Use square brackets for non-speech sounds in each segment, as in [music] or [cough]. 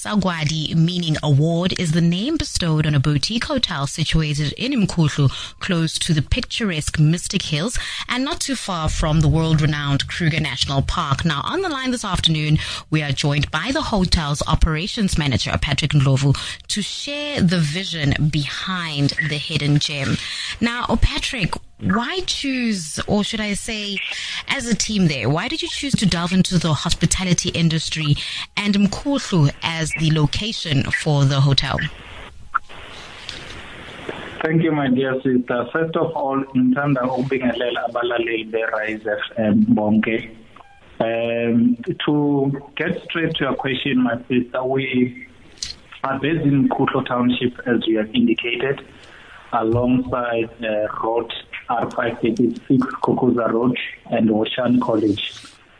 Sagwadi, meaning award, is the name bestowed on a boutique hotel situated in Mkhuhlu, close to the picturesque Mystic Hills and not too far from the world-renowned Kruger National Park. Now, on the line this afternoon, we are joined by the hotel's operations manager, Patrick Ndlovu, to share the vision behind the hidden gem. Now, Patrick, why choose, or should I say, as a team there, why did you choose to delve into the hospitality industry and Mkhuhlu as the location for the hotel? Thank you, my dear sister. First of all, ngithanda ukubingelela abalaleli be-Rise FM bonke. Um, to get straight to your question, my sister, we are based in Mkhuhlu Township, as you have indicated, alongside uh, Road R586 Kokuza Road and Hoxani College,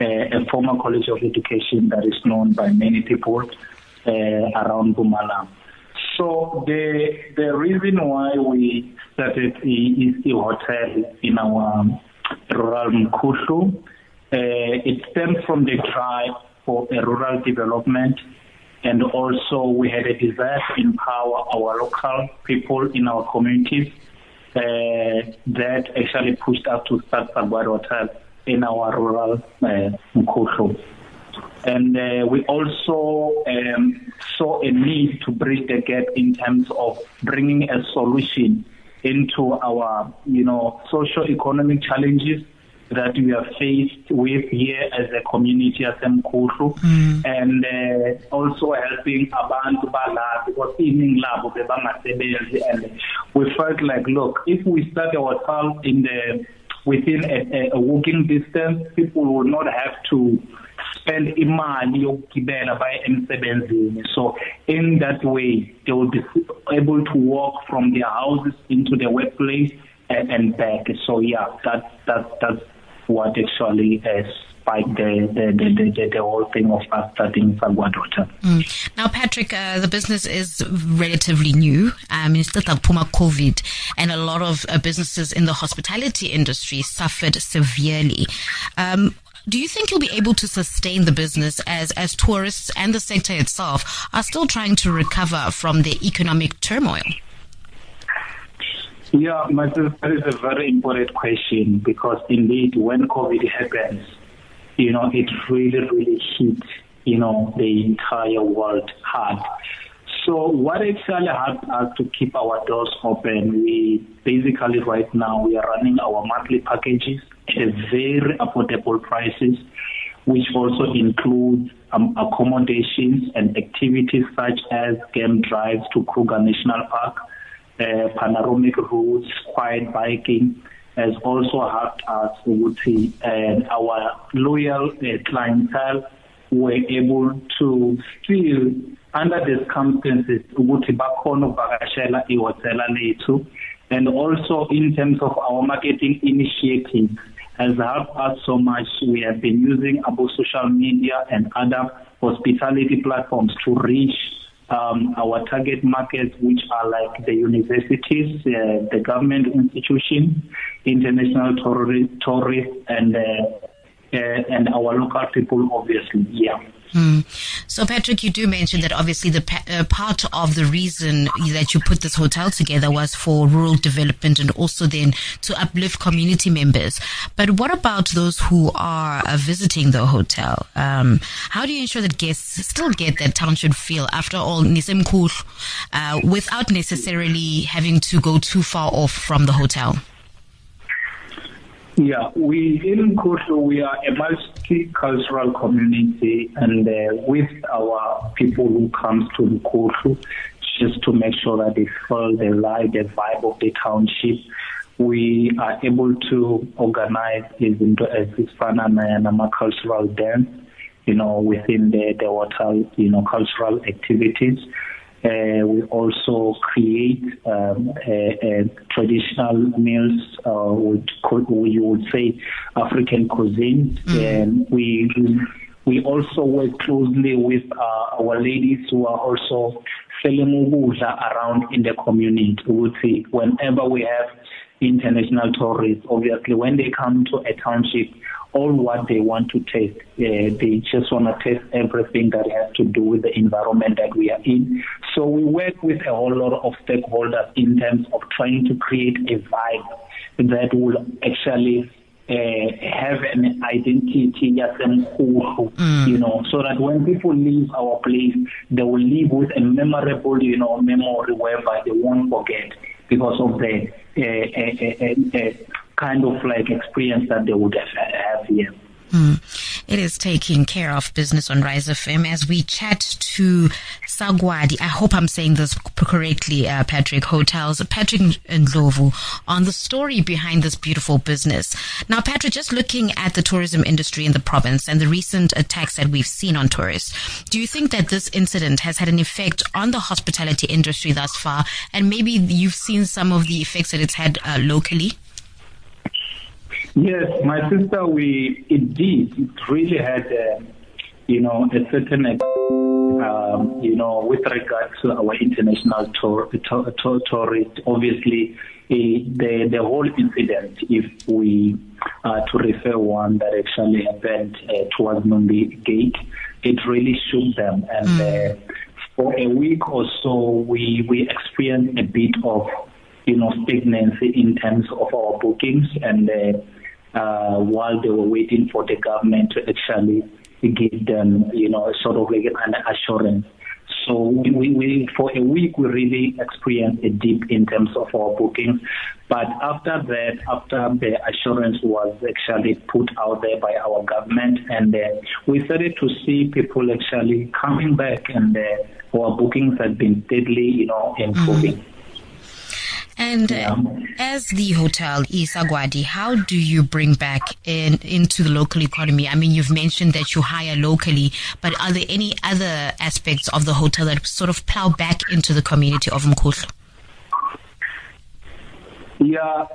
uh, a former college of education that is known by many people uh, around Mpumalanga. So the the reason why we started the EC Hotel in our rural Mkhuhlu, uh, it stems from the drive for a rural development and also we had a desire to empower our local people in our communities that actually pushed us to start Sagwadi Hotel in our rural uh, Mkhuhlu. And uh, we also um, saw a need to bridge the gap in terms of bringing a solution into our, you know, socio-economic challenges that we are faced with here as a community as Mkhuhlu mm. and uh, also helping abantu bala because ining labo bebangasebenzi and we felt like look if we start ourselves in the within a, a walking distance people will not have to spend imali yokugibela baye emsebenzini so in that way they will be able to walk from their houses into the workplace and, and back so yeah that that that's what actually has spiked the, the, the, the, the whole thing of us starting Sagwadi Hotel. Mm. Now, Patrick, uh, the business is relatively new. Um, it's still Puma COVID, and a lot of uh, businesses in the hospitality industry suffered severely. Um, do you think you'll be able to sustain the business as as tourists and the sector itself are still trying to recover from the economic turmoil? Yeah, that is a very important question because indeed when COVID happens, you know, it really, really hit, you know, the entire world hard. So what actually helped us to keep our doors open, we basically right now we are running our monthly packages at a very affordable prices, which also includes um, accommodations and activities such as game drives to Kruger National Park, panoramic routes, quiet biking has also helped us ukuthi uh, our loyal uh, clientele were able to still under the circumstances ukuthi bakhona ukuvakashela ihotela lethu. And also in terms of our marketing initiatives has helped us so much. We have been using our social media and other hospitality platforms to reach um, our target markets, which are like the universities, uh, the government institutions, international tourists, and uh, uh, and our local people, obviously. Yeah. Mm. So, Patrick, you do mention that obviously the pa- uh, part of the reason that you put this hotel together was for rural development and also then to uplift community members. But what about those who are uh, visiting the hotel? Um, how do you ensure that guests still get that township feel? After all, Nisemkul, uh, without necessarily having to go too far off from the hotel. Yeah, we in Kutu, we are a multicultural community, and uh, with our people who comes to the Kutu, just to make sure that they feel the light, the vibe of the township, we are able to organize into a Hispana cultural dance, you know, within the the hotel, you know, cultural activities. Uh, we also create um, a, a traditional meals, uh, which we would say African cuisine. Mm. And we we also work closely with uh, our ladies who are also selling ukudla around in the community. Ukuthi whenever we have international tourists, obviously when they come to a township, all what they want to taste. Uh, they just want to taste everything that has to do with the environment that we are in. So we work with a whole lot of stakeholders in terms of trying to create a vibe that will actually uh, have an identity mm. you know, so that when people leave our place, they will leave with a memorable, you know, memory whereby they won't forget because of the uh, uh, uh, kind of like experience that they would have, have here. Mm. It is taking care of business on Rise FM as we chat to Sagwadi. I hope I'm saying this correctly, uh, Patrick Hotels, Patrick Ndlovu, on the story behind this beautiful business. Now, Patrick, just looking at the tourism industry in the province and the recent attacks that we've seen on tourists, do you think that this incident has had an effect on the hospitality industry thus far? And maybe you've seen some of the effects that it's had uh, locally? Yes, my sister, we indeed. It really had, uh, you know, a certain, um, you know, with regard to our international tour, tour, tour, tourist. Obviously, uh, the the whole incident, if we uh, to refer one that actually happened uh, towards Numbi Gate, it really shook them, and mm. uh, for a week or so, we we experienced a bit of you know stagnancy in terms of our bookings and. Uh, uh, while they were waiting for the government to actually give them, you know, sort of like an assurance. So we, we, for a week we really experienced a dip in terms of our bookings. But after that, after the assurance was actually put out there by our government, and uh, we started to see people actually coming back, and uh, our bookings had been steadily, you know, improving. Mm-hmm. And uh, yeah. as the hotel is Isagwadi, how do you bring back in, into the local economy? I mean, you've mentioned that you hire locally, but are there any other aspects of the hotel that sort of plow back into the community of Mkhuhlu? Yeah,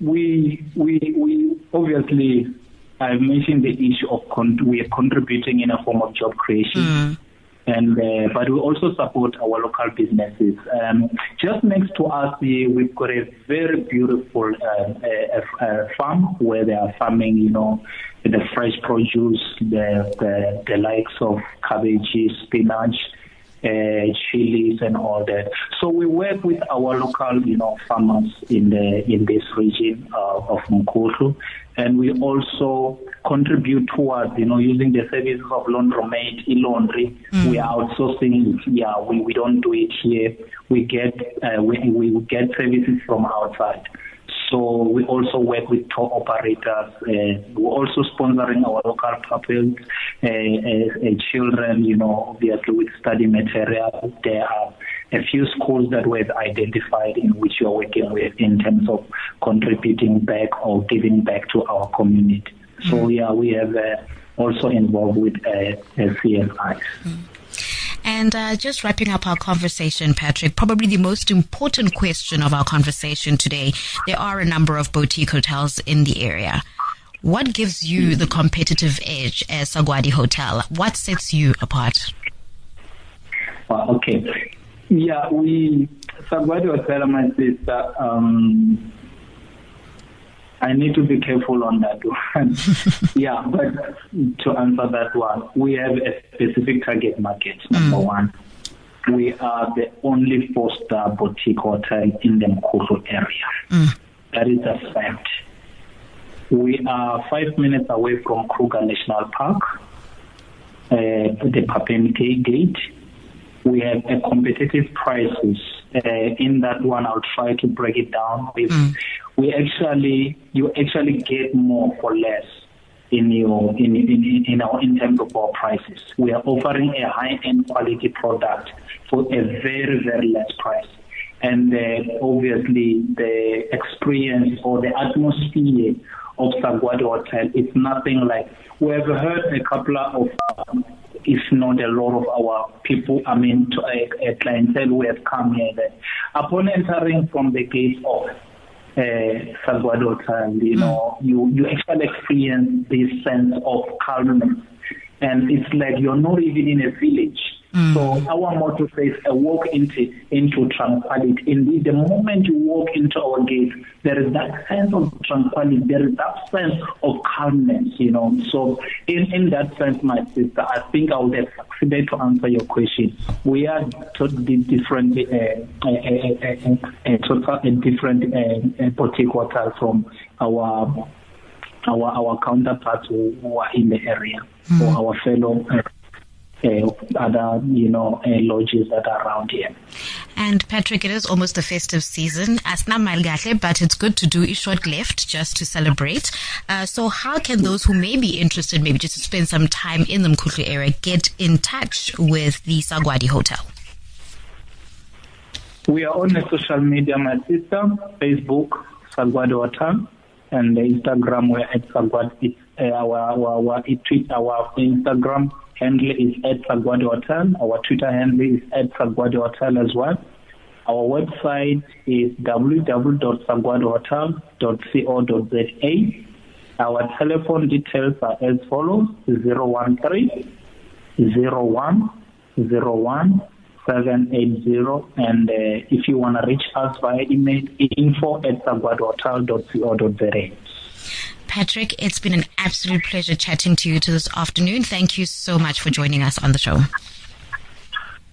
we we we obviously I've mentioned the issue of con- we are contributing in a form of job creation. Mm and uh, but we also support our local businesses. Um, just next to us, we've got a very beautiful uh, farm where they are farming, you know, the fresh produce, the the, the likes of cabbage, spinach. Uh, chilies and all that. So we work with our local, you know, farmers in the in this region uh, of Mkhuhlu, and we also contribute towards, you know, using the services of laundromat, e-laundry. Mm. We are outsourcing. Yeah, we, we don't do it here. We get uh, we, we get services from outside. So we also work with tour operators. Uh, we're also sponsoring our local pupils, uh, uh, children, you know, obviously with study material. There are a few schools that we've identified in which you're working with in terms of contributing back or giving back to our community. So yeah, we have uh, also involved with uh. And uh, just wrapping up our conversation, Patrick, probably the most important question of our conversation today. There are a number of boutique hotels in the area. What gives you the competitive edge as Sagwadi Hotel? What sets you apart? Well, okay. Yeah, we Sagwadi Hotel, my sister, um, I need to be careful on that one. [laughs] yeah, but to answer that one, we have a specific target market, number mm. one. We are the only four-star boutique hotel in the Mkhuhlu area. Mm. That is a fact. We are five minutes away from Kruger National Park, uh, the Phabeni Gate. We have a competitive prices uh, in that one, I'll try to break it down. We, mm. We actually, you actually get more for less in your in in in, our, in terms of our prices. We are offering a high end quality product for a very very less price. And uh, obviously, the experience or the atmosphere of Sagwadi Hotel is nothing like. We have heard a couple of if not a lot of our people, I mean, to a, a clientele who have come here. That upon entering from the gate of uh, Sagwadi, you know, mm. you, you actually experience this sense of calmness. And it's like you're not even in a village. Mm. So our motto says a walk into into tranquility. Indeed, the moment you walk into our gate, there is that sense of tranquility. There is that sense of calmness. You know. So in in that sense, my sister, I think I would have succeeded to answer your question. We are totally different, uh, uh, uh, uh, totally different uh, hotel from our our our counterparts who, who are in the area mm. or our fellow uh, uh, other, you know, uh, lodges that are around here. And Patrick, it is almost the festive season. Asna but it's good to do a short lift just to celebrate. Uh, so how can those who may be interested, maybe just to spend some time in the Mkhuhlu area, get in touch with the Sagwadi Hotel? We are on the social media, my sister, Facebook, Sagwadi Hotel, and Instagram, we're at Sagwadi. Uh, our, our, our, tweet, our Instagram handle is at Sagwadi Hotel. Our Twitter handle is at Sagwadi Hotel as well. Our website is www.sagwadihotel.co.za. Our telephone details are as follows 013 01 01 780 and uh, if you want to reach us via email info at sagwadihotel.co.za. Patrick, it's been an absolute pleasure chatting to you to this afternoon. Thank you so much for joining us on the show.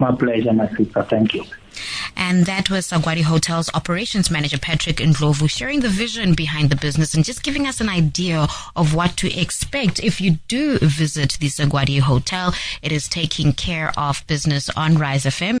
My pleasure, my sister. Thank you. And that was Sagwadi Hotel's operations manager, Patrick Ndlovu, sharing the vision behind the business and just giving us an idea of what to expect if you do visit the Sagwadi Hotel. It is taking care of business on Rise FM.